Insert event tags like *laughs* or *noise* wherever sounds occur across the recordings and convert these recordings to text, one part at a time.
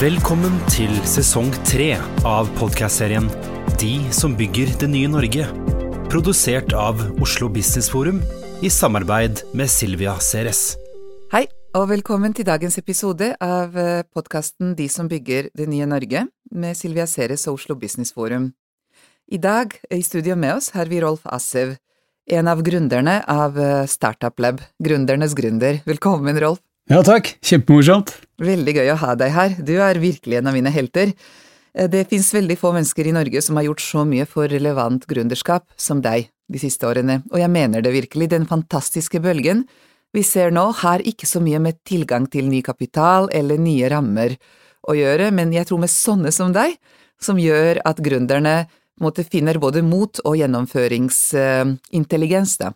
Velkommen til sesong tre av podkastserien De som bygger det nye Norge. Produsert av Oslo Business Forum i samarbeid med Silvia Ceres. Hei, og velkommen til dagens episode av podkasten De som bygger det nye Norge, med Silvia Ceres og Oslo Business Forum. I dag, i studio med oss, har vi Rolf Assev, en av gründerne av Startup Lab, gründernes gründer. Velkommen, Rolf. Ja takk, kjempemorsomt. Veldig gøy å ha deg her, du er virkelig en av mine helter. Det fins veldig få mennesker i Norge som har gjort så mye for relevant gründerskap som deg de siste årene, og jeg mener det virkelig, den fantastiske bølgen vi ser nå har ikke så mye med tilgang til ny kapital eller nye rammer å gjøre, men jeg tror med sånne som deg, som gjør at gründerne måtte finner både mot og gjennomføringsintelligens, da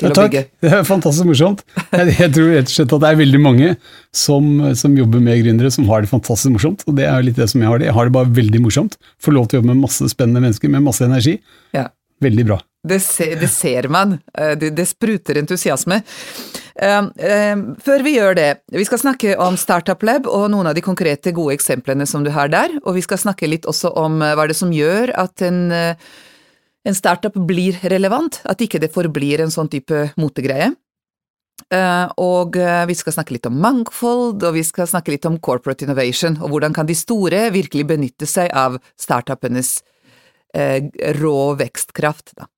ja, takk. *laughs* Det er fantastisk morsomt. Jeg, jeg, tror rett og slett at det er veldig mange som, som, jobber med gründere som har det fantastisk morsomt, og det er jo litt det som jeg har det. Jeg har det bare veldig morsomt. Får lov til å jobbe med masse spennende mennesker med masse energi. Ja. Veldig bra. Det ser, det ser man. Eh, det, det, spruter entusiasme. Uh, uh, før vi gjør det, vi skal snakke om Startup Lab og noen av de konkrete gode eksemplene som du har der, og vi skal snakke litt også om uh, hva det som gjør at en en startup blir relevant, at ikke det forblir en sånn type motegreie. Uh, og uh, vi skal snakke litt om mangfold, og vi skal snakke litt om corporate innovation, og hvordan kan de store virkelig benytte seg av startupenes uh, rå vekstkraft, da.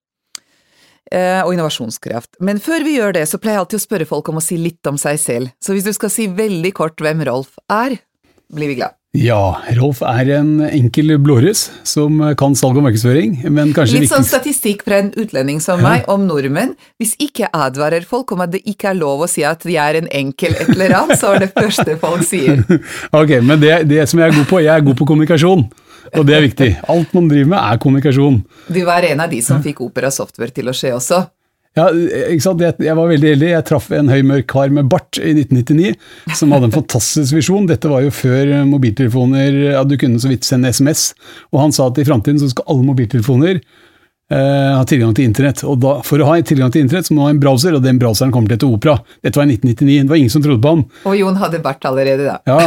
Og innovasjonskraft. Men før vi gjør det, så pleier jeg alltid å spørre folk om å si litt om seg selv, så hvis du skal si veldig kort hvem Rolf er, blir vi glad. Ja, Rolf er en enkel blåruss som kan salg og markedsføring, men kanskje Litt sånn statistikk fra en utlending som ja. meg om nordmenn. Hvis ikke advarer folk om at det ikke er lov å si at de er en enkel et eller annet, så er det første folk sier. *laughs* ok, men det, det som jeg er god på, jeg er god på kommunikasjon. Og det er viktig. Alt man driver med er kommunikasjon. Du var en av de som fikk Opera Software til å skje også. Ja, ikke sant? Jeg, jeg, var veldig heldig. Jeg traff en høy, mørk kar med bart i 1999 som hadde en fantastisk visjon. Dette var jo før mobiltelefoner ja, Du kunne så vidt sende SMS. Og han sa at i framtiden så skal alle mobiltelefoner eh, ha tilgang til internett. Og da, for å ha tilgang til internett så må du ha en browser, og den browseren kommer til hete Opera. Dette var i 1999. Det var ingen som trodde på ham. Og Jon hadde bart allerede da. Ja,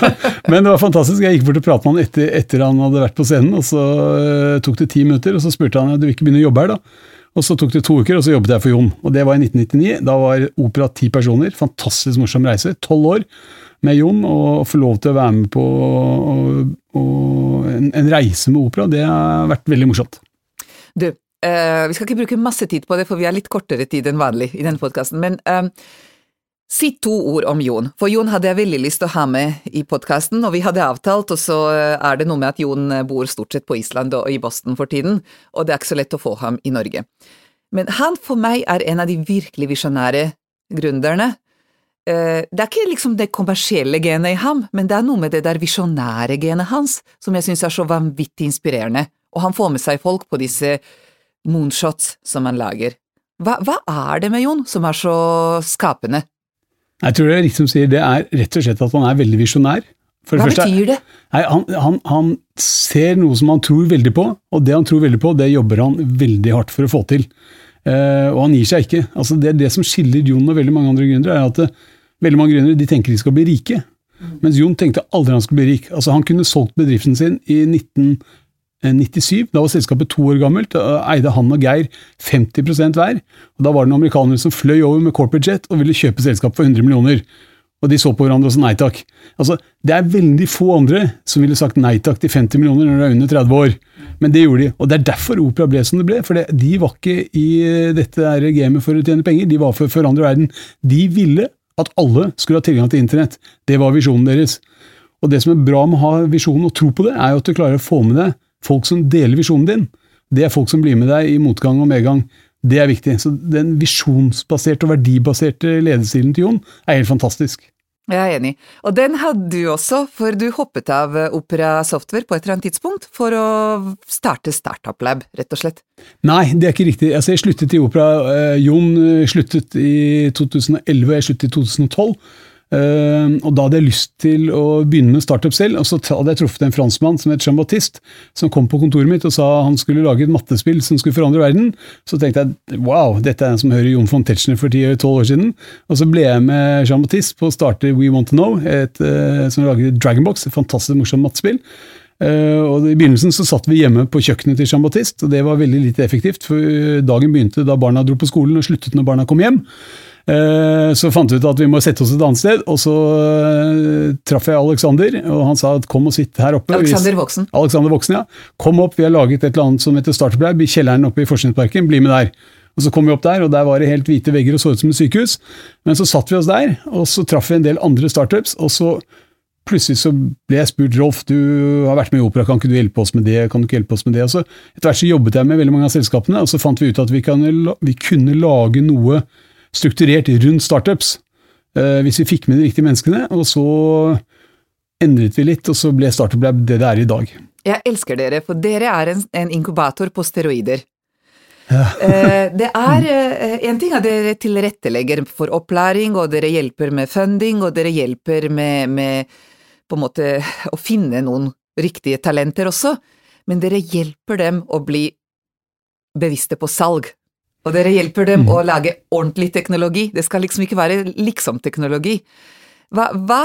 *laughs* men det var fantastisk. Jeg gikk bort og pratet med han etter, etter han hadde vært på scenen, og så uh, tok det ti minutter, og så spurte han du vil ikke begynne å jobbe her da. Og Så tok det to uker, og så jobbet jeg for Jon. Og Det var i 1999. Da var opera ti personer. Fantastisk morsom reise. Tolv år med Jon, og få lov til å være med på og, og en, en, reise med opera, det har vært veldig morsomt. Du, eh, vi skal ikke bruke masse tid på det, for vi har litt kortere tid enn vanlig i denne podkasten. Men eh, Si to ord om Jon, for Jon hadde jeg veldig lyst til å ha med i podkasten, og vi hadde avtalt, og så er det noe med at Jon bor stort sett på Island og i Boston for tiden, og det er ikke så lett å få ham i Norge. Men han for meg er en av de virkelig visjonære gründerne. Eh, det er ikke liksom det kommersielle genet i ham, men det er noe med det der visjonære genet hans som jeg syns er så vanvittig inspirerende, og han får med seg folk på disse moonshots som han lager. Hva, hva er det med Jon som er så skapende? Jeg tror det er riktig som sier, det er rett og slett at han er veldig visjonær. Hva første, betyr det? Nei, han, han, han, ser noe som han tror veldig på, og det han tror veldig på, det jobber han veldig hardt for å få til. Uh, og han gir seg ikke. Altså det, det som skiller Jon og veldig mange andre gründere, er at det, eh, veldig mange gründere de tenker de skal bli rike. Mm. Mens Jon tenkte aldri han skulle bli rik. Altså Han kunne solgt bedriften sin i 19 eh, 97. Da var selskapet to år gammelt. Da eide han og Geir 50% hver. Og Da var det noen amerikanere som fløy over med corporate jet og ville kjøpe selskapet for 100 millioner. Og de så på hverandre og sa nei takk. Altså, Det er veldig få andre som ville sagt nei takk til 50 millioner når de er under 30 år. Men det gjorde de. Og det er derfor opera ble som det ble. For de var ikke i dette der gamet for å tjene penger, de var for å forandre verden. De ville at alle skulle ha tilgang til internett. Det var visjonen deres. Og det som er bra med å ha visjonen og tro på det, er jo at du klarer å få med deg folk som deler visjonen din. Det er folk som blir med deg i motgang og medgang. Det er viktig. Så den visjonsbaserte og verdibaserte ledestilen til Jon er helt fantastisk. Jeg er enig. Og den hadde du også, for du hoppet av Opera Software på et eller annet tidspunkt for å starte Startup Lab, rett og slett. Nei, det er ikke riktig. Altså, jeg sluttet i Opera. Eh, Jon eh, sluttet i 2011, og jeg sluttet i 2012. Uh, og Da hadde jeg lyst til å begynne med startup selv. og Så hadde jeg truffet en franskmann som het Jean-Baptiste, som kom på kontoret mitt og sa han skulle lage et mattespill som skulle forandre verden. Så tenkte jeg wow, dette er en som hører Jon von Tetzschner for 10-12 år siden. Og så ble jeg med Jean-Baptiste på å starte We Want To Know, et, uh, som lager Dragonbox, et fantastisk morsomt mattespill. Uh, og I begynnelsen så satt vi hjemme på kjøkkenet til Jean-Baptiste, og det var veldig lite effektivt. for Dagen begynte da barna dro på skolen og sluttet når barna kom hjem. Eh, så fant vi ut at vi må sette oss et annet sted, og så uh, traff jeg Alexander, og han sa at kom og sitt her oppe. Alexander Voksen. Alexander Voksen, ja. Kom opp, vi har laget et eller annet som heter Startup Lab i kjelleren oppe i Forskningsparken, bli med der. Og Så kom vi opp der, og der var det helt hvite vegger og så ut som et sykehus. Men så satt vi oss der, og så traff vi en del andre startups, og så plutselig så ble jeg spurt Rolf, du har vært med i Opera, kan ikke du hjelpe oss med det? kan du ikke hjelpe oss med det? Og så Etter hvert så jobbet jeg med veldig mange av selskapene, og så fant vi ut at vi, kan, vi kunne lage noe strukturert rundt startups. Eh, hvis vi fikk med de riktige menneskene, og så endret vi litt, og så ble Startup Lab det det er i dag. Jeg elsker dere, for dere er en, en inkubator på steroider. Ja. Eh, det *laughs* er eh, En ting at dere tilrettelegger for opplæring, og dere hjelper med funding, og dere hjelper med, med på en måte å finne noen riktige talenter også, men dere hjelper dem å bli bevisste på salg. Og dere hjelper dem mm. å lage ordentlig teknologi. Det skal liksom ikke være liksom-teknologi. Hva, hva,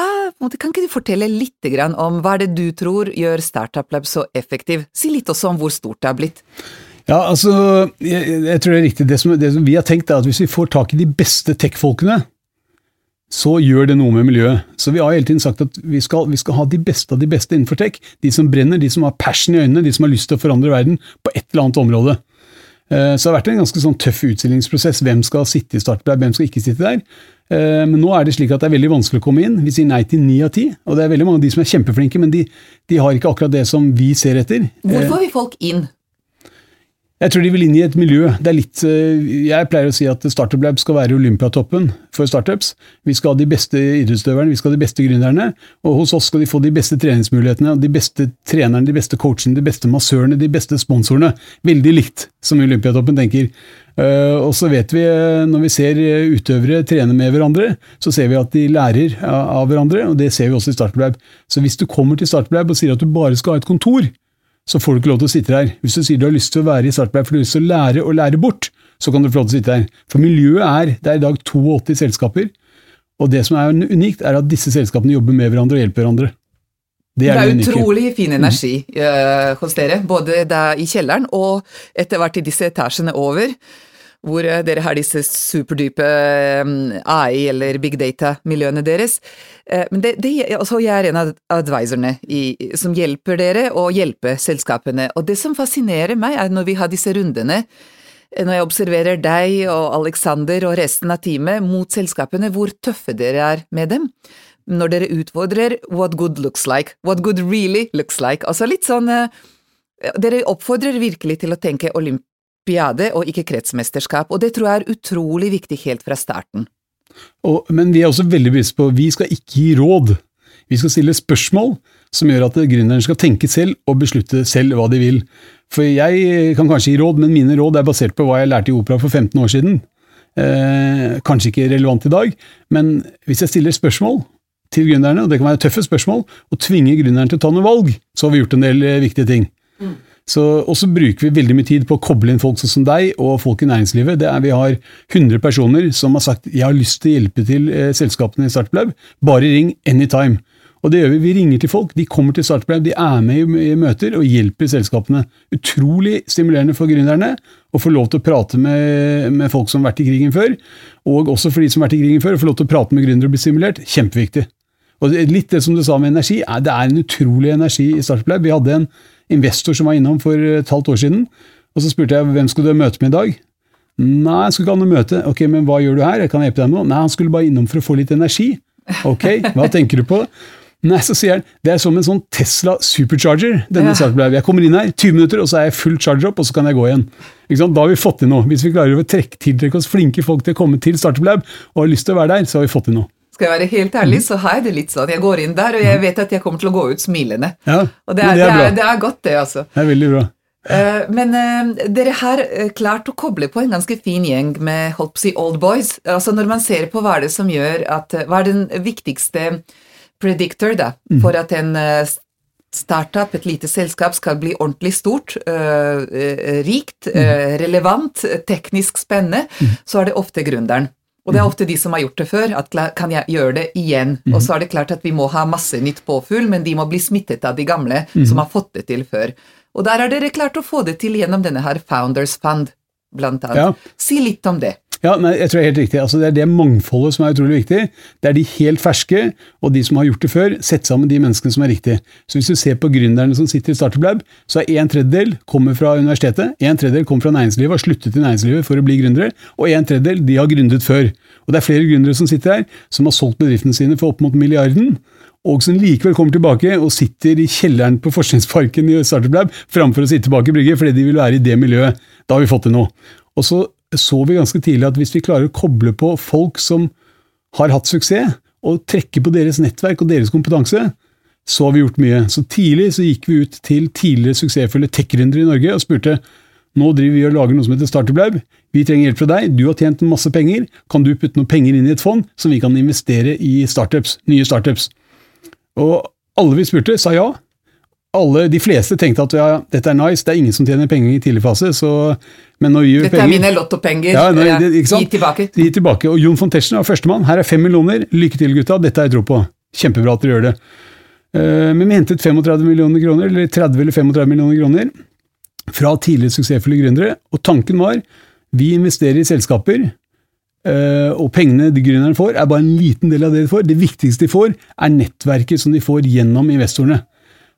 kan ikke du fortelle litt om hva er det du tror gjør Startup Lab så effektiv? Si litt også om hvor stort det har blitt. Ja, altså, jeg, jeg tror det er riktig. Det som, det som, vi har tenkt er at Hvis vi får tak i de beste tech-folkene, så gjør det noe med miljøet. Så vi har hele tiden sagt at vi skal, vi skal, ha de beste av de beste innenfor tech. De som brenner, de som har passion i øynene, de som har lyst til å forandre verden på et eller annet område. Eh, så det har vært en ganske sånn tøff utstillingsprosess. Hvem skal sitte i startbladet, hvem skal ikke sitte der? Eh, men nå er det slik at det er veldig vanskelig å komme inn. Vi sier nei til ni av ti. Og det er veldig mange av de som er kjempeflinke, men de, de har ikke akkurat det som vi ser etter. Hvorfor vil folk inn? Jeg tror de vil inn i et miljø. Det er litt, eh, jeg pleier å si at Startup Lab skal være Olympiatoppen for startups. Vi skal ha de beste idrettsutøverne, vi skal ha de beste gründerne. Og hos oss skal de få de beste treningsmulighetene, de beste trenerne, de beste coachene, de beste massørene, de beste sponsorene. Veldig likt som Olympiatoppen tenker. Eh, og så vet vi, eh, når vi ser utøvere trene med hverandre, så ser vi at de lærer av hverandre, og det ser vi også i Startup Lab. Så hvis du kommer til Startup Lab og sier at du bare skal ha et kontor, så får du ikke lov til å sitte der. Hvis du sier du har lyst til å være i Startberg for du har lyst til å lære og lære bort, så kan du få lov til å sitte der. For miljøet er Det er i dag 82 selskaper, og det som er unikt, er at disse selskapene jobber med hverandre og hjelper hverandre. Det er, det er utrolig fin energi uh, hos dere, både der i kjelleren og etter hvert i disse etasjene over hvor eh, dere har disse superdype eh, AI- eller big data-miljøene deres. Eh, men det, det, altså jeg er en av advisorene i, som hjelper dere å hjelpe selskapene. Og det som fascinerer meg, er når vi har disse rundene, når jeg observerer deg og Alexander og resten av teamet mot selskapene, hvor tøffe dere er med dem. Når dere utfordrer what good looks like, what good really looks like. Altså litt sånn Dere oppfordrer virkelig til å tenke olymp olympiade og ikke kretsmesterskap, og det tror jeg er utrolig viktig helt fra starten. Og, men vi er også veldig bevisst på vi skal ikke gi råd. Vi skal stille spørsmål som gjør at gründeren skal tenke selv og beslutte selv hva de vil. For jeg kan kanskje gi råd, men mine råd er basert på hva jeg lærte i opera for 15 år siden. Eh, kanskje ikke relevant i dag, men hvis jeg stiller spørsmål til gründerne, og det kan være tøffe spørsmål, og tvinger gründeren til å ta noen valg, så har vi gjort en del eh, viktige ting. Mm. Og så bruker vi veldig mye tid på å koble inn folk sånn som deg og folk i næringslivet. Det er, vi har 100 personer som har sagt jeg har lyst til å hjelpe til eh, selskapene i Startup. Bare ring anytime. Og det gjør vi. Vi ringer til folk, de kommer til Startup de er med i, møter og hjelper selskapene. Utrolig stimulerende for gründerne å få lov til å prate med, med, folk som har vært i krigen før. Og også for de som har vært i krigen før, å få lov til å prate med gründere og bli stimulert. Kjempeviktig. Og litt det som du sa med energi, er, det er en utrolig energi i Startup. Vi hadde en investor som var innom for et halvt år siden, og så spurte jeg hvem skulle du møte med i dag. Nei, jeg skulle ikke ha noe møte. Ok, men hva gjør du her? Jeg kan hjelpe deg med noe. Nei, han skulle bare innom for å få litt energi. Ok, hva tenker du på? Nei, så sier han det er som en sånn Tesla supercharger. denne ja. Startup Jeg kommer inn her, 20 minutter, og så er jeg full charger opp, og så kan jeg gå igjen. Da har vi fått til noe. Hvis vi klarer å trekke, tiltrekke oss flinke folk til å komme til Startup Lab og har lyst til å være der, så har vi fått til noe. Skal jeg være helt ærlig, så har jeg det litt sånn. Jeg går inn der, og jeg vet at jeg kommer til å gå ut smilende. Ja, og det er, det, er, det, er, det er, godt, det, altså. Det er veldig bra. Uh, men uh, dere har uh, klart å koble på en ganske fin gjeng med holdt på å si old boys. Altså Når man ser på hva er det som gjør at Hva er den viktigste predictor da, mm. for at en startup, et lite selskap, skal bli ordentlig stort, rikt, øh, relevant, teknisk spennende, mm. så er det ofte gründeren. Og det er ofte de som har gjort det før, at kan jeg gjøre det igjen? Og så er det klart at vi må ha masse nytt påfugl, men de må bli smittet av de gamle mm. som har fått det til før. Og der har dere klart å få det til gjennom denne her Founders Fund, blant annet. Ja. Si litt om det. Ja, nei, jeg tror det er helt riktig. Altså, det er det mangfoldet som er utrolig viktig. Det er de helt ferske, og de som har gjort det før. Sett sammen de menneskene som er riktige. Så hvis du ser på gründerne som sitter i Startup så er en tredjedel kommer fra universitetet, en tredjedel kommer fra næringslivet og har sluttet i næringslivet for å bli gründere, og en tredjedel de har gründet før. Og det er flere gründere som sitter her, som har solgt bedriftene sine for opp mot milliarden og som likevel kommer tilbake og sitter i kjelleren på forskningsparken i Startup Lab framfor å sitte bak i brygget, fordi de vil være i det miljøet. Da har vi fått til noe. Og så så vi ganske tidlig at hvis vi klarer å koble på folk som har hatt suksess, og trekke på deres nettverk og deres kompetanse, så har vi gjort mye. Så tidlig så gikk vi ut til tidligere suksessfulle tech-gründere i Norge og spurte nå driver vi og lager noe som heter Startup Lab. Vi trenger hjelp fra deg. Du har tjent masse penger. Kan du putte noen penger inn i et fond som vi kan investere i startups, nye startups? Og alle vi spurte, sa ja alle, de fleste tenkte at ja, dette er nice, det er ingen som tjener penger i tidlig fase, så men når vi gjør Dette er mine lottopenger, ja, gi tilbake. Gi tilbake. Og Jon von Tetzschner var førstemann. Her er fem millioner, lykke til gutta, dette har jeg tro på. Kjempebra at dere gjør det. Eh, men vi hentet 35 millioner kroner, eller 30 eller 35 millioner kroner fra tidligere suksessfulle gründere, og tanken var vi investerer i selskaper Uh, og pengene de gründerne får, er bare en liten del av det de får. Det viktigste de får, er nettverket som de får gjennom investorene.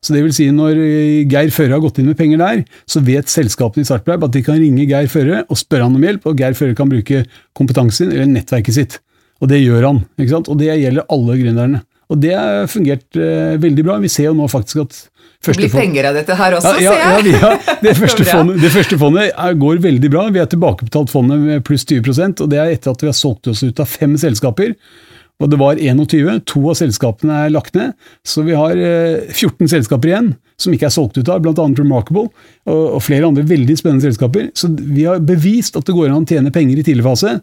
Så det vil si når eh, Geir Føre har gått inn med penger der, så vet selskapene i Startbrev at de kan ringe Geir Føre og spørre han om hjelp, og Geir Føre kan bruke kompetansen eller nettverket sitt. Og det gjør han. ikke sant? Og det gjelder alle gründerne. Og det har fungert eh, veldig bra. Vi ser jo nå faktisk at første Det blir penger av dette her også, ja, ja, ser jeg! Ja, ja, det, *laughs* første fondet, det første fondet går veldig bra. Vi har tilbakebetalt fondet med pluss 20% og det er etter at vi har solgt oss ut av fem selskaper. Og det var 21. To av selskapene er lagt ned. Så vi har 14 eh, selskaper igjen som ikke er solgt ut av, bl.a. Remarkable og flere andre veldig spennende selskaper. Så vi har bevist at det går an å tjene penger i tidlig fase.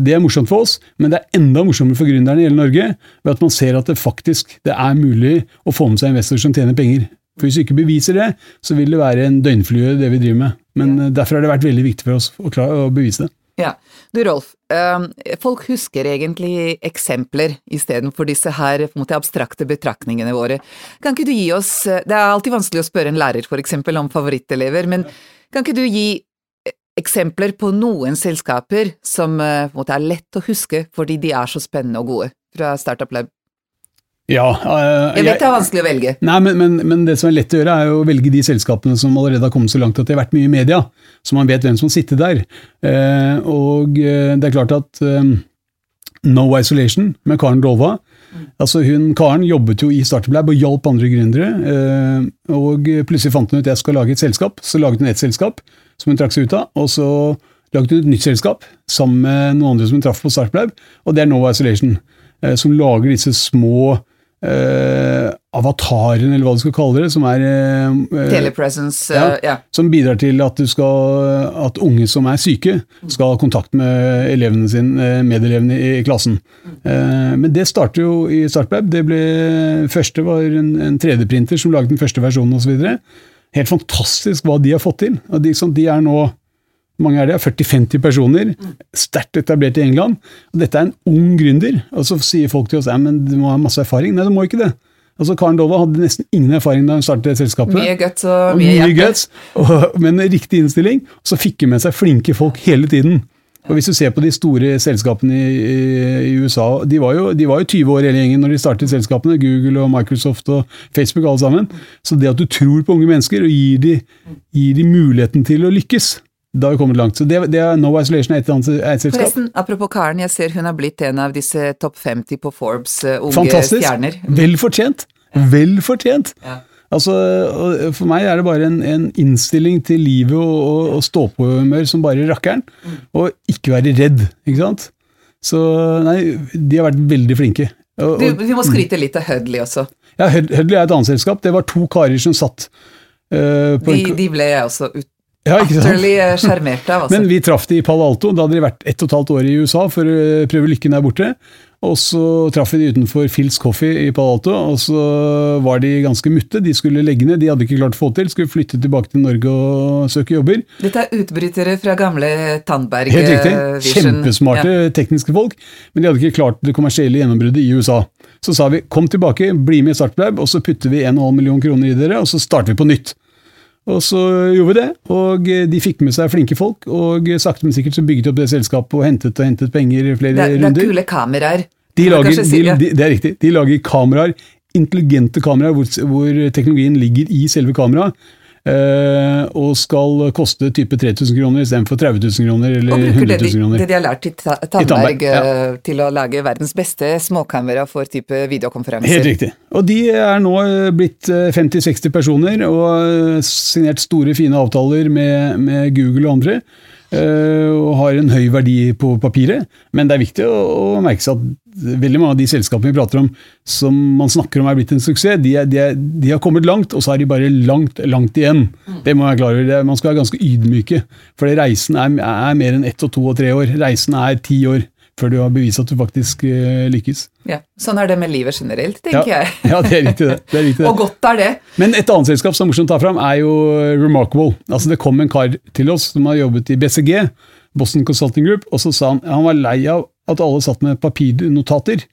Det er morsomt for oss, men det er enda morsommere for gründerne i hele Norge ved at man ser at det faktisk det er mulig å få med seg investorer som tjener penger. For Hvis vi ikke beviser det, så vil det være en døgnflue, det vi driver med. Men ja. derfor har det vært veldig viktig for oss å, klare, å bevise det. Ja. Du Rolf, ehm, folk husker egentlig eksempler istedenfor disse her måte abstrakte betraktningene våre. Kan ikke du gi oss, det er alltid vanskelig å spørre en lærer for eksempel om favorittelever, men kan ikke du gi eh, eksempler på noen selskaper som eh, på måte er lett å huske fordi de er så spennende og gode fra Startup Lab? Ja, uh, jeg vet det er vanskelig å velge. Nei, men, men, men, det som er lett å gjøre, er å velge de selskapene som allerede har kommet så langt at de har vært mye i media, så man vet hvem som sitter der. Uh, og uh, det er klart at No Isolation med Karen Dolva mm. altså hun, Karen jobbet jo i Startup Lab og hjalp andre gründere. og plutselig fant hun ut at jeg skal lage et selskap. Så laget hun ett selskap som hun trakk seg ut av. og så laget hun et nytt selskap sammen med noen andre som hun traff på Startup Lab, og det er No Isolation. Som lager disse små Uh, avataren, eller hva du skal kalle det, som er uh, Telepresence, uh, ja, Som bidrar til at, skal, at, unge som er syke, skal ha kontakt med elevene sine, medelevene i, i klassen. men det starter jo i Startbab. Det ble, første var en, en 3D-printer som laget den første versjonen osv. Helt fantastisk hva de har fått til. og de, de er nå mange er det? 40-50 personer. Sterkt etablert i England. Og dette er en ung gründer. Og så sier folk til oss ja, men du må ha masse erfaring. Nei, du må ikke det. Altså Karen Dova hadde nesten ingen erfaring da hun startet selskapet. Mye guts og Og mye mye hjerte. guts, og, *laughs* men en riktig innstilling. Så fikk hun med seg flinke folk hele tiden. Og Hvis du ser på de store selskapene i, i, i USA, de var, jo, de var jo 20 år hele gjengen når de startet selskapene. Google og Microsoft og Facebook alle sammen. Så det at du tror på unge mennesker og gir dem de muligheten til å lykkes, da har vi kommet langt. Så det, det er No Isolation er et, annet- selskap. Forresten, apropos Karen, jeg ser hun har blitt en av disse topp 50 på Forbes eh, unge Fantastisk. stjerner. Vel fortjent. Vel fortjent. Ja. Altså, For meg er det bare en, en innstilling til livet og, og, og stå-på-humør som bare rakkeren. Og ikke være redd, ikke sant. Så nei, de har vært veldig flinke. Og, Du, vi må skryte litt av Hudley også. ja, Hud- Hudley er et annet selskap. Det var to karer som satt Uh, på De, de ble jeg også ut- ja, ikke sant? utterlig eh, sjarmert av. Altså. Men vi traff de i Palo Alto. Da hadde de vært ett og et halvt år i USA for å prøve lykken der borte. Og så traff vi de utenfor Phil's Coffee i Palo Alto, og så var de ganske mutte. De skulle legge ned, de hadde ikke klart å få til. Skulle flytte tilbake til Norge og søke jobber. Dette er utbrytere fra gamle Tandberg Helt riktig. Kjempesmarte ja. Tekniske folk, men de hadde ikke klart det kommersielle gjennombruddet i USA. Så sa vi kom tilbake, bli med i Startblab, og så putter vi 1,5 million kroner i dere, og så starter vi på nytt. Og så gjorde vi det, og de fikk med seg flinke folk, og sakte, men sikkert så bygget de opp det selskapet og hentet og hentet penger i flere Det, er- det er kule kameraer. De lager, si de, det? de, det er riktig. De lager kameraer, intelligente kameraer, hvor, hvor teknologien ligger i selve kameraet. Eh, og skal koste type 3000 kroner istedenfor 30 000 kroner eller Og 100 bruker 000 det de, kroner. det de har lært i Tannberg Tandberg, ja. eh, til å lage verdens beste småkamera for type videokonferanser. Helt riktig. Og de er nå eh, blitt eh, 50-60 personer og signert store, fine avtaler med, med Google og andre. Eh, Og har en høy verdi på papiret. Men det er viktig å, å merke seg at veldig mange av de selskapene vi prater om som man snakker om er blitt en suksess, de, er, de, er, de har kommet langt, og så er de bare langt, langt igjen. Det må man være klar over. Er- Man skal være ganske ydmyke. For reisen er, er mer enn ett og to og tre år. Reisen er ti år før du har bevist at du faktisk eh, lykkes. Ja, sånn er det med livet generelt, tenker ja. jeg. Ja, det er riktig det. det, er riktig det. Og godt er det. Men et annet selskap som er morsomt å ta fram, er jo Remarkable. Altså Det kom en kar til oss som har jobbet i BCG, Boston Consulting Group, og så sa han han var lei av at alle satt med papirnotater.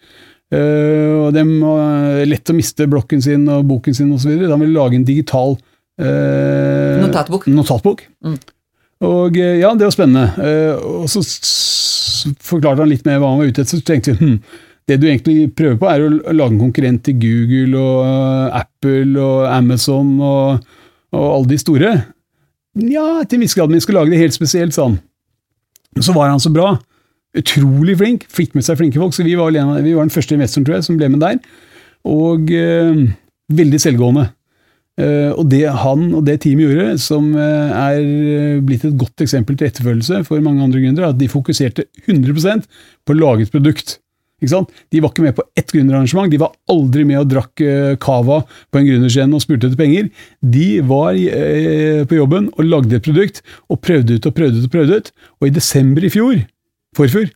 Uh, og Det var lett å miste blokken sin og boken sin osv. Da ville lage en digital uh, Notatbok. notatbok. Mm. Og eh, ja, det var spennende. Eh, og så forklarte han litt mer hva han var ute etter, så tenkte vi hm, det du egentlig prøver på, er å lage en konkurrent til Google og eh, Apple og Amazon og, og alle de store. Ja, til en viss grad, men vi skal lage det helt spesielt, sa han. Så var han så bra. Utrolig flink. Fikk med seg flinke folk. Så vi var, vi var den første investoren, tror jeg, som ble med der. Og eh, veldig selvgående. Eh, og det han og det teamet gjorde, som eh, er blitt et godt eksempel til etterfølgelse for mange andre gründere, at de fokuserte 100% på å lage et produkt. De var ikke med på ett gründerarrangement, de var aldri med og drakk eh, cava på en gründerscene og spurte etter penger. De var eh, på jobben og lagde et produkt, og prøvde ut og prøvde ut og prøvde ut. Og i desember i fjor, forfjor,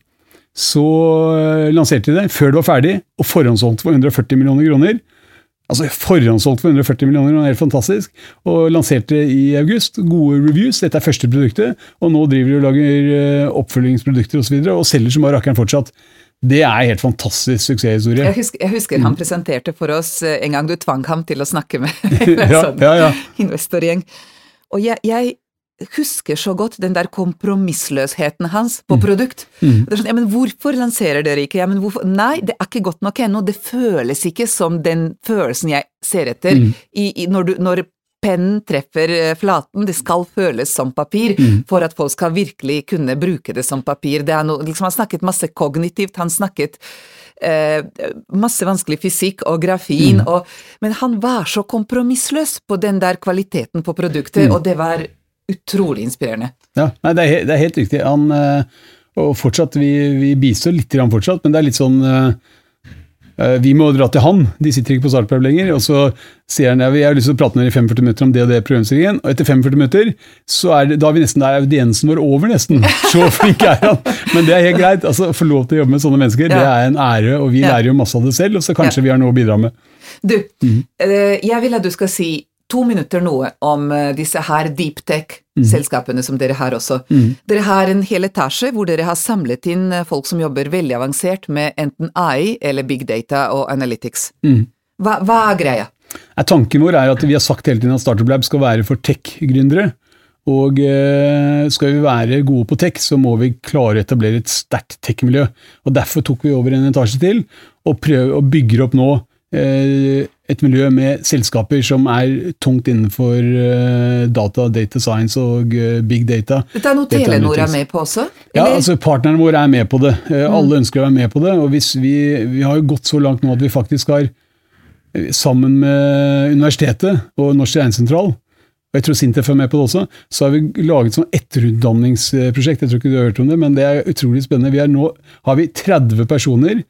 så eh, lanserte de det før det var ferdig, og forhåndsholdt for 140 millioner kroner. Altså Forhåndssolgt for 140 millioner var helt fantastisk. Og lanserte i august. Gode reviews. Dette er første produktet. Og nå driver de og lager eh, oppfølgingsprodukter osv. Og, så videre, og selger som bare rakkeren fortsatt. Det er en helt fantastisk suksesshistorie. Jeg husker, jeg husker Mm. han presenterte for oss eh, en gang du tvang ham til å snakke med *laughs* en Ja, sånn ja, ja. investorgjeng. Og jeg, jeg husker så godt den der kompromissløsheten hans Mm. på produkt. Det er sånn, ja, men hvorfor lanserer dere ikke? Ja, men hvorfor? Nei, det er ikke godt nok ennå. Det føles ikke som den følelsen jeg ser etter Mm. i, i, når, du, når pennen treffer eh, flaten. Det skal føles som papir Mm. for at folk skal virkelig kunne bruke det som papir. Det noe, liksom, han snakket masse kognitivt, han snakket eh, masse vanskelig fysikk og grafin, Mm. og, men han var så kompromissløs på den der kvaliteten på produktet, Mm. og det var utrolig inspirerende. Ja, nei, det, er, det er helt riktig. Han, eh, og fortsatt, vi, vi bistår litt grann fortsatt, men det er litt sånn eh, eh, Vi må dra til han, de sitter ikke på startprøve lenger. Og så sier han ja, jeg har lyst til å prate med dere i 45 minutter om det og det programstillingen. Og etter 45 minutter, så er det, da er vi nesten der audiensen vår over, nesten. *laughs* Så flink er han. Men det er helt greit. altså Å få lov til å jobbe med sånne mennesker, det er en ære. Og vi Ja. lærer jo masse av det selv, og så kanskje Ja. vi har noe å bidra med. Du, mm -hmm. jeg vil at du skal si to minutter noe om eh, disse her deep tech-selskapene som dere har også. Mm. Dere har en hel etasje hvor dere har samlet inn eh, folk som jobber veldig avansert med enten AI eller big data og analytics. Mm. Hva, hva er greia? Tanken vår er at vi har sagt hele tiden at Startup Lab skal være for tech-gründere. Og eh, skal vi være gode på tech, så må vi klare å etablere et sterkt tech-miljø. Og Derfor tok vi over en etasje til, og, prøver, og bygger opp nå et miljø med selskaper som er tungt innenfor eh, data, data science og eh, big data. Dette er noe Data Telenor er med på også? Ja, altså Partnerne våre er med på det. Eh, Alle ønsker å være med på det. og hvis vi, vi har jo gått så langt nå at vi faktisk har, eh, sammen med universitetet og Norsk regnesentral, og jeg tror Sintef er med på det også, så har vi laget sånn etterutdanningsprosjekt. Jeg tror ikke du har hørt om det, men det er utrolig spennende. Vi nå har vi 30 personer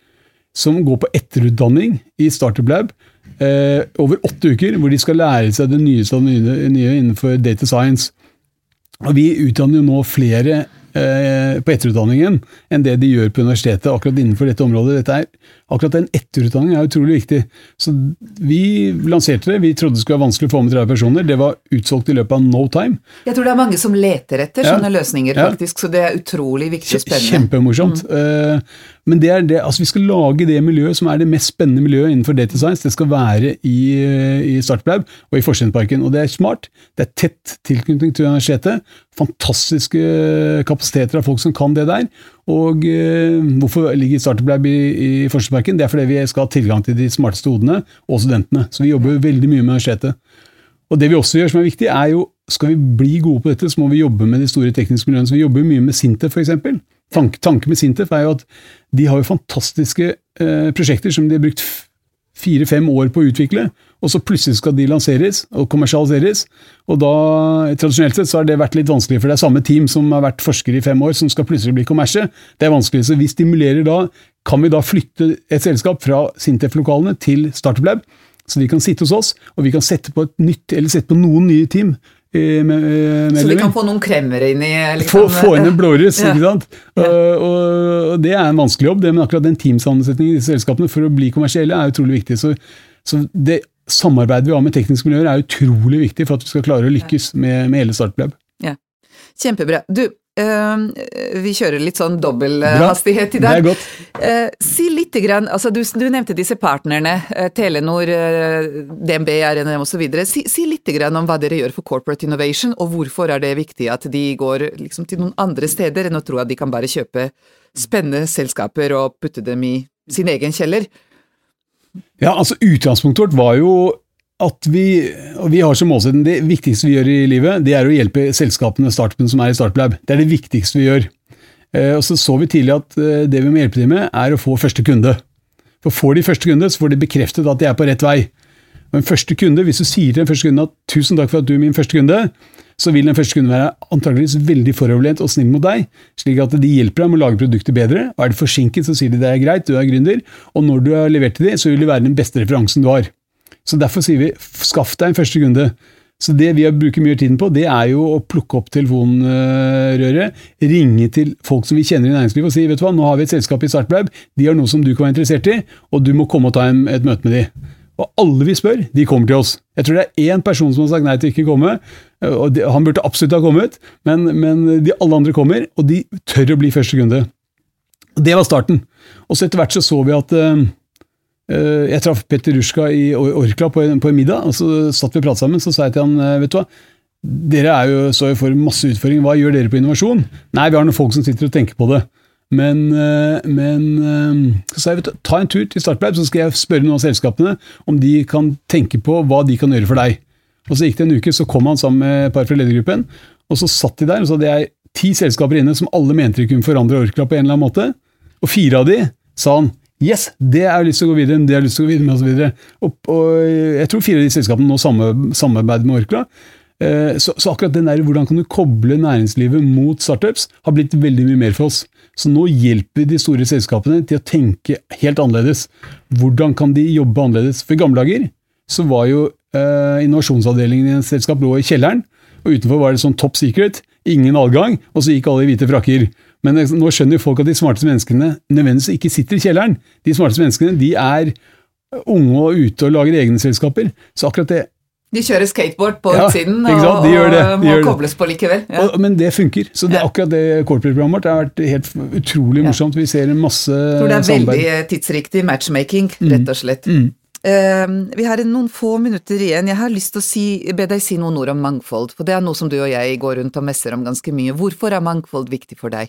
som går på etterutdanning i Startup Lab eh, over åtte uker, hvor de skal lære seg det nyeste av det nye, innenfor data science. Og Vi utdanner jo nå flere eh, på etterutdanningen enn det de gjør på universitetet akkurat innenfor dette området. Dette er, akkurat den etterutdanningen er utrolig viktig. Så Vi lanserte det. Vi trodde det skulle være vanskelig å få med 30 personer. Det var utsolgt i løpet av no time. Jeg tror det er mange som leter etter Ja. sånne løsninger, Ja. faktisk, så det er utrolig viktig og spennende. Kjempemorsomt. Eh, Men det er det, altså vi skal lage det miljøet som er det mest spennende miljøet innenfor data science. Det skal være i, eh, i Startblaug og i Forskningsparken. Og det er smart. Det er tett tilknytning til universitetet. Fantastiske kapasiteter av folk som kan det der. Og eh, hvorfor ligger Startup Lab i, i Forskningsparken? Det er fordi vi skal ha tilgang til de smarteste hodene og studentene. Så vi jobber veldig mye med universitetet. Og det vi også gjør som er viktig, er jo skal vi bli gode på dette, så må vi jobbe med de store tekniske miljøene. Så vi jobber mye med Sintef, f.eks. Tank, tanken med Sintef er jo at de har jo fantastiske eh, prosjekter som de har brukt fire-fem år på å utvikle, og så plutselig skal de lanseres og kommersialiseres. Og da, Tradisjonelt sett så har det vært litt vanskelig, for det er samme team som har vært forskere i fem år, som skal plutselig bli kommersie. Det er vanskelig, så vi stimulerer da Kan vi da flytte et selskap fra Sintef-lokalene til Startup Lab? Så de kan sitte hos oss, og vi kan sette på et nytt, eller sette på noen nye team. med, med- eh, Så vi kan få noen kremmere inn i liksom, få inn en blåruss, Ja. ikke sant? Ja. og, og det er en vanskelig jobb, det, men akkurat den teamsammensetningen i disse selskapene for å bli kommersielle er utrolig viktig. Så, så det samarbeidet vi har med tekniske miljøer er utrolig viktig for at vi skal klare å lykkes med, med hele Startblab. Ja. Kjempebra. Du, vi kjører litt sånn dobbelthastighet i Det er dag. godt. Eh, si litt grann, altså du, du nevnte disse partnerne, eh, Telenor, eh, DNB, RNM osv. Si, si litt grann om hva dere gjør for corporate innovation, og hvorfor er det viktig at de går liksom, til noen andre steder enn å tro at de kan bare kjøpe spennende selskaper og putte dem i sin egen kjeller. Ja, altså Utgangspunktet vårt var jo at vi, og vi har som målsetting det viktigste vi gjør i livet, det er å hjelpe selskapene startupene som er i Startup Lab. Det er det viktigste vi gjør. Eh, og så så vi tidlig at eh, det vi må hjelpe dem med, er å få første kunde. For får de første kunde, så får de bekreftet at de er på rett vei. Og en første kunde, Hvis du sier til den første kunde at 'tusen takk for at du er min første kunde', så vil den første kunden være antageligvis veldig foroverlent og snill mot deg, slik at de hjelper deg med å lage produkter bedre. Og er det forsinket, så sier de det er greit, du er gründer. Og når du har levert til dem, så vil det være den beste referansen du har. Så derfor sier vi skaff deg en første kunde. Så det vi har bruker mye tiden på, det er jo å plukke opp telefonrøret, ringe til folk som vi kjenner i næringslivet og si vet du hva, nå har vi et selskap i Startblaub, de har noe som du kan være interessert i, og du må komme og ta en, et møte med de. Og alle vi spør, de kommer til oss. Jeg tror det er én person som har sagt nei til ikke å komme, og de, han burde absolutt ha kommet, men, men de alle andre kommer, og de tør å bli første kunde. Og Det var starten. Og så etter hvert så så vi at eh, Jeg traff Petter Ruska i Or- Orkla på en, på en middag, og så satt vi og pratet sammen. Så sa jeg til han, eh, vet du hva, dere er jo, står jo for masse utfordringer, hva gjør dere på innovasjon? Nei, vi har noen folk som sitter og tenker på det. Men, eh, men eh, så sa jeg, vet du, ta en tur til Startpleib, så skal jeg spørre noen av selskapene om de kan tenke på hva de kan gjøre for deg. Og så gikk det en uke, så kom han sammen med et par fra ledergruppen, og så satt de der, og så hadde jeg ti selskaper inne som alle mente de kunne forandre Orkla på en eller annen måte. Og fire av de sa han Yes, det har jeg lyst til å gå videre med, det har jeg lyst til å gå videre med, og så videre. Og, og jeg tror fire av de selskapene nå samarbeider med Orkla. Eh, Så, så akkurat den der, hvordan kan du koble næringslivet mot startups, har blitt veldig mye mer for oss. Så nå hjelper de store selskapene til å tenke helt annerledes. Hvordan kan de jobbe annerledes? For i gamle dager så var jo eh, innovasjonsavdelingen i et selskap lå i kjelleren, og utenfor var det sånn top secret, ingen adgang, og så gikk alle i hvite frakker. Men nå skjønner jo folk at de smarteste menneskene nødvendigvis ikke sitter i kjelleren. De smarteste menneskene de er unge og ute og lager egne selskaper. Så akkurat det De kjører skateboard på Ja, utsiden og. De det, de må det. kobles på likevel. Ja. Og, men det funker. Så det, akkurat det corporate-programmet vårt har vært helt utrolig morsomt. Vi ser en masse samarbeid. tror det er samarbeid. veldig tidsriktig matchmaking, Mm. rett og slett. Eh, vi har noen få minutter igjen. Jeg har lyst til å si, be deg si noen ord om mangfold, for det er noe som du og jeg går rundt og messer om ganske mye. Hvorfor er mangfold viktig for deg?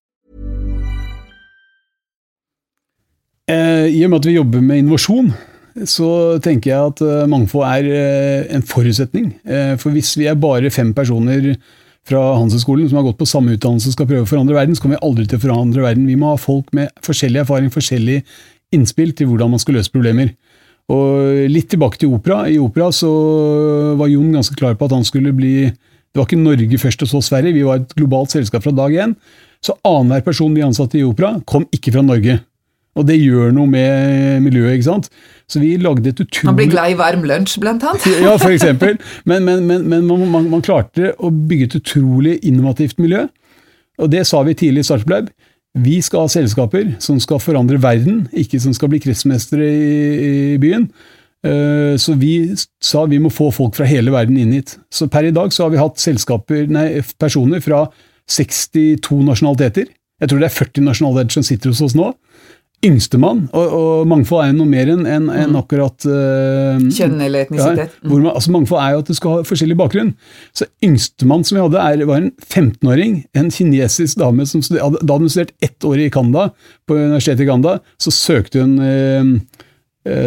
I og med at vi jobber med innovasjon, så tenker jeg at eh, mangfold er eh, en forutsetning. Eh, for hvis vi er bare fem personer fra Handelshøyskolen som har gått på samme utdannelse og skal prøve å forandre verden, så kommer vi aldri til å forandre verden. Vi må ha folk med forskjellig erfaring, forskjellig innspill til hvordan man skal løse problemer. Og Litt tilbake til opera. I opera så var Jon ganske klar på at han skulle bli Det var ikke Norge først og så Sverige, vi var et globalt selskap fra dag én. Så annenhver person vi ansatte i opera, kom ikke fra Norge. Og det gjør noe med miljøet, ikke sant. Så vi lagde et utrolig Man blir glad i varm lunsj, blant annet. ja, for *laughs* eksempel. Men, men, men, men man, man, man, klarte å bygge et utrolig innovativt miljø. Og det sa vi tidlig i Startup Vi skal ha selskaper som skal forandre verden, ikke som skal bli kretsmestere i, i byen. Uh, så vi sa vi må få folk fra hele verden inn hit. Så per i dag så har vi hatt selskaper, nei, personer fra 62 nasjonaliteter. Jeg tror det er 40 nasjonaliteter som sitter hos oss nå yngstemann, og, og mangfold er jo noe mer enn en, en mm. akkurat uh, Kjønn eller etnisitet. Ja, man, altså mangfold er jo at du skal ha forskjellig bakgrunn. Så Yngstemann som vi hadde, er, var en 15-åring, en kinesisk dame som da hadde hun studert ett år i Canada, på universitetet i Canada, så søkte hun uh,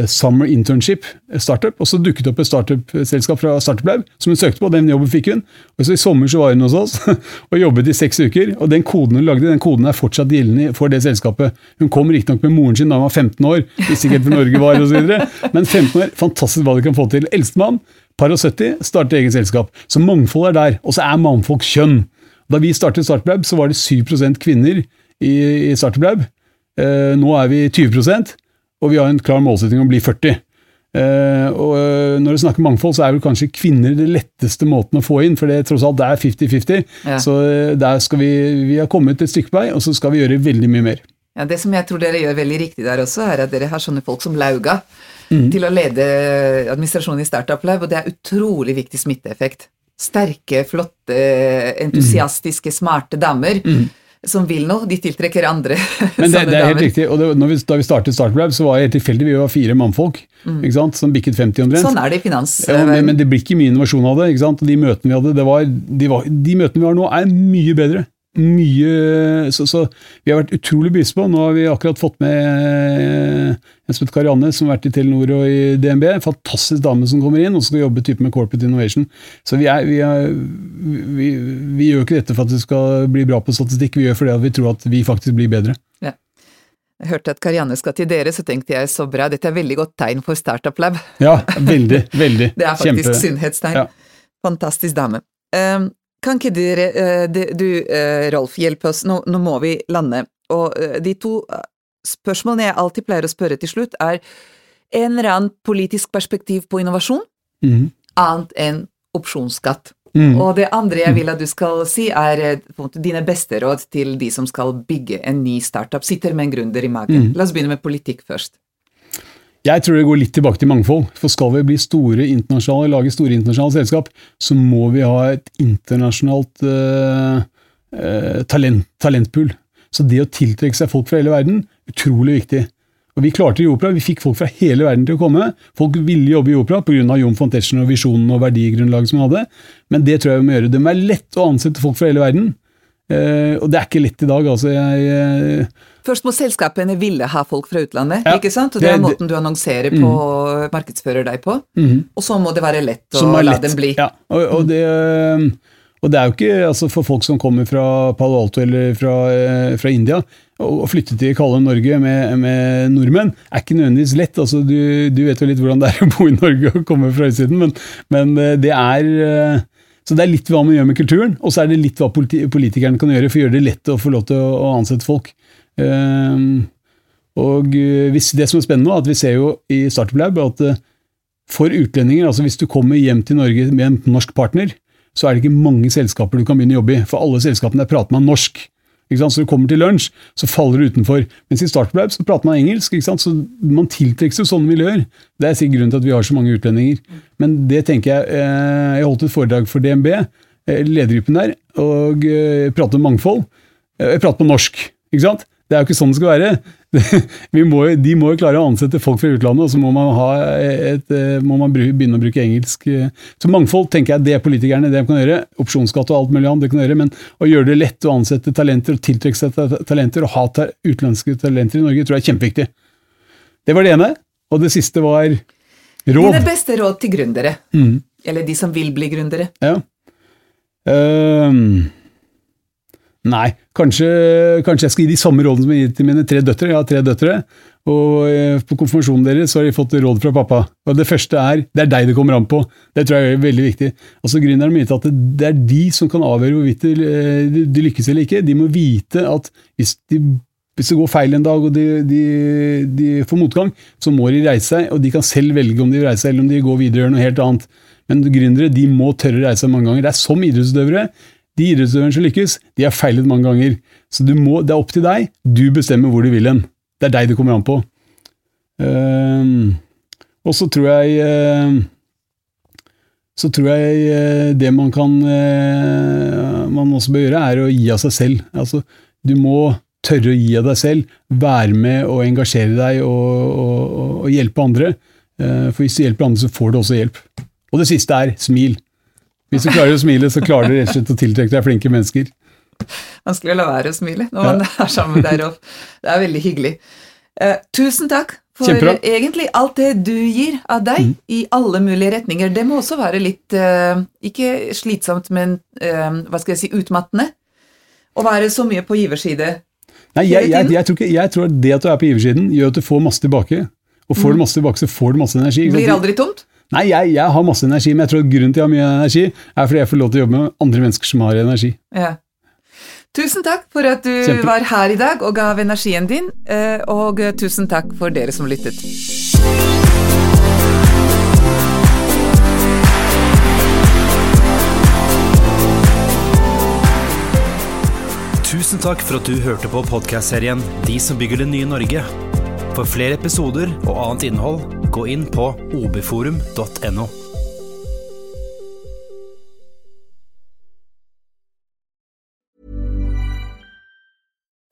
summer Internship Startup, og så dukket det opp et startup-selskap fra Startup Lab som hun søkte på. Den jobben fikk hun. Og så I sommer så var hun hos oss *laughs* og jobbet i seks uker. og Den koden hun lagde, den koden er fortsatt gjeldende for det selskapet. Hun kom riktignok med moren sin da hun var 15 år, visste ikke helt hvor Norge var osv. Men 15 år, fantastisk hva de kan få til. Eldstemann, par og 70, startet eget selskap. Så mangfold er der. Og så er mannfolk kjønn. Da vi startet Startup Lab, så var det 7 kvinner i, i Startup Lab. Eh, nå er vi 20 og vi har en klar målsetting om å bli 40. Uh, eh, og uh, Når du snakker mangfold, så er vel kanskje kvinner det letteste måten å få inn, for det tross alt det er 50-50. Ja. Så uh, der skal vi, vi har kommet et stykke på vei, og så skal vi gjøre veldig mye mer. Ja, Det som jeg tror dere gjør veldig riktig der også, er at dere har sånne folk som Lauga mm. til å lede administrasjonen i Startup Lab, og det er utrolig viktig smitteeffekt. Sterke, flotte, entusiastiske, smarte damer. Mm som vil noe, de tiltrekker andre. *laughs* Men det, det er helt riktig. og det, vi, Da vi startet Startup så var det helt tilfeldig. Vi var fire mannfolk mm. ikke sant, som bikket 50 omtrent. Sånn er det i finans. Ja, men, men, det blir ikke mye innovasjon av det. ikke sant, De møtene vi hadde, var, de, var, de møtene vi har nå, er mye bedre mye så, så, vi har vært utrolig bevisste på. Nå har vi akkurat fått med eh, en som heter Karianne, som har vært i Telenor og i DNB. En fantastisk dame som kommer inn og skal jobbe type med corporate innovation. Så vi, er, vi, er, vi, vi gjør ikke dette for at det skal bli bra på statistikk, vi gjør fordi vi tror at vi faktisk blir bedre. Ja. Jeg hørte at Karianne skal til dere, så tenkte jeg så bra, dette er veldig godt tegn for Startup Lab. Ja, veldig, veldig. *laughs* det er faktisk Kjempe. sunnhetstegn. Ja. Fantastisk dame. Um, kan ikke dere, eh, du eh, Rolf, hjelpe oss, nå, nå må vi lande. Og eh, de to spørsmålene jeg alltid pleier å spørre til slutt, er en eller annen politisk perspektiv på innovasjon, mm. annet enn opsjonsskatt. Mm. Og det andre jeg vil at du skal si, er måte, dine beste råd til de som skal bygge en ny startup, sitter med en gründer i magen. Mm. La oss begynne med politikk først. Jeg tror det går litt tilbake til mangfold. For skal vi bli store internasjonale, lage store internasjonale selskap, så må vi ha et internasjonalt uh, uh, talent, talentpool. Så det å tiltrekke seg folk fra hele verden, utrolig viktig. Og Vi klarte det i opera, vi fikk folk fra hele verden til å komme. Folk ville jobbe i opera pga. Jon von Tetzschner og visjonen og verdigrunnlaget som han hadde. Men det tror jeg vi må gjøre. Det må være lett å ansette folk fra hele verden. Uh, og det er ikke lett i dag. altså. Jeg, uh, Først må selskapene ville ha folk fra utlandet, ja, ikke sant? og det, er måten du annonserer på mm. og markedsfører deg på. Mm. Og så må det være lett å la dem bli. Ja, og, og, det, og, det, er jo ikke altså for folk som kommer fra Palo Alto eller fra, fra India, å flytte til kalde Norge med, med, nordmenn er ikke nødvendigvis lett. Altså, du, du, vet jo litt hvordan det er å bo i Norge og komme fra utsiden, men, men det er så Det er litt hva man gjør med kulturen, og så er det litt hva politi politikerne kan gjøre for å gjøre det lett å få lov til å, ansette folk. Um, Og eh, hvis, Det som er spennende nå, at vi ser jo i Startup Lab at eh, for utlendinger, altså hvis du kommer hjem til Norge med en norsk partner, så er det ikke mange selskaper du kan begynne å jobbe i. For alle selskapene der prater man norsk. Ikke sant? Så du kommer til lunsj, så faller du utenfor. Mens i Startup Lab så prater man engelsk. Ikke sant? Så man tiltrekkes jo sånne miljøer. Det er sikkert grunnen til at vi har så mange utlendinger. Men det tenker jeg eh, Jeg holdt et foredrag for DNB, eh, ledergruppen der, og eh, pratet om mangfold. Eh, Jeg pratet på norsk. ikke sant? Det er jo ikke sånn det skal være. *laughs* Må, de må jo klare å ansette folk fra utlandet, og så må man, et, eh, må man begynne å bruke engelsk. eh. Så mangfold tenker jeg det er politikerne det de kan gjøre. Opsjonsskatt og alt mulig annet, det kan gjøre, men å gjøre det lett å ansette talenter og tiltrekke seg talenter og ha ta utenlandske talenter i Norge, tror jeg er kjempeviktig. Det var det ene. Og det siste var råd. Dine beste råd til gründere, Mm. eller de som vil bli gründere. Ja. Ehm, nei, kanskje, kanskje jeg skal gi de samme rådene som jeg gir til mine tre døtre. Jeg har tre døtre, og eh, på konfirmasjonen deres har de fått råd fra pappa. Og Det første er det er deg det kommer an på. Det tror jeg er veldig viktig. Altså Gründerne vite at det, er de som kan avgjøre hvorvidt de, de, lykkes eller ikke. De må vite at hvis de hvis det går feil en dag og de, de, de får motgang, så må de reise seg, og de kan selv velge om de vil reise eller om de går videre og gjør noe helt annet. Men gründere de må tørre å reise seg mange ganger. Det er som idrettsutøvere. De idrettsutøverne som lykkes, de har feilet mange ganger. Så må, det er opp til deg. Du bestemmer hvor du vil hen. Det er deg det kommer an på. Uh, og så tror jeg uh, så tror jeg uh, det man kan eh, man også bør gjøre, er å gi av seg selv. Altså, du må tørre å gi av deg selv, være med og engasjere deg og, og, og, hjelpe andre. For hvis du hjelper andre, så får du også hjelp. Og det siste er smil. Hvis du klarer å smile, så klarer du rett og slett å tiltrekke deg flinke mennesker. Vanskelig å la være å smile når man er sammen med deg, Rolf. Det er veldig hyggelig. Eh, tusen takk for Kjempebra. egentlig alt det du gir av deg i alle mulige retninger. Det må også være litt, eh, ikke slitsomt, men eh, hva skal jeg si, utmattende. Å være så mye på giverside. Nei, jeg, jeg, jeg, tror ikke, jeg tror at det at du er på giversiden, gjør at du får masse tilbake. Og får du masse tilbake, så får du masse energi. Blir aldri tomt. Nei, jeg, jeg har masse energi, men jeg tror grunnen til at jeg har mye energi, er fordi jeg får lov til å jobbe med andre mennesker som har energi. Ja. Tusen takk for at du Kjempe. var her i dag og gav energien din, eh, og eh, tusen takk for dere som lyttet. Tusen takk for at du hørte på podkastserien De som bygger det nye Norge. For flere episoder og annet innhold, gå inn på obforum.no.